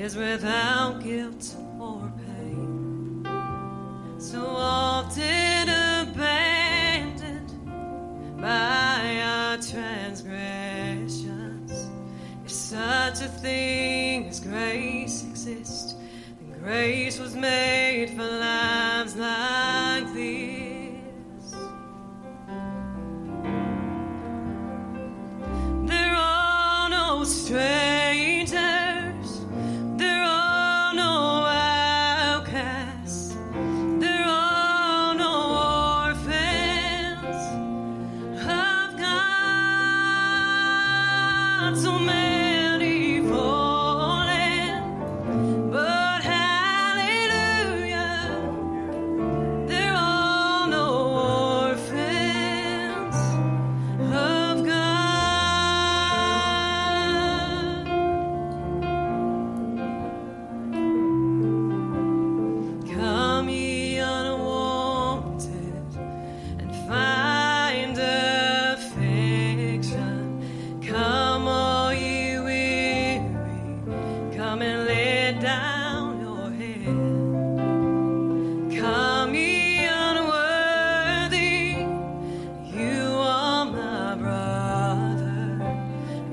is without guilt or pain. So often abandoned by our transgressions. If such a thing as grace exists, then grace was made for lives like these. So many.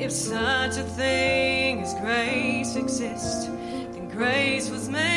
if such a thing as grace exists, then grace was made.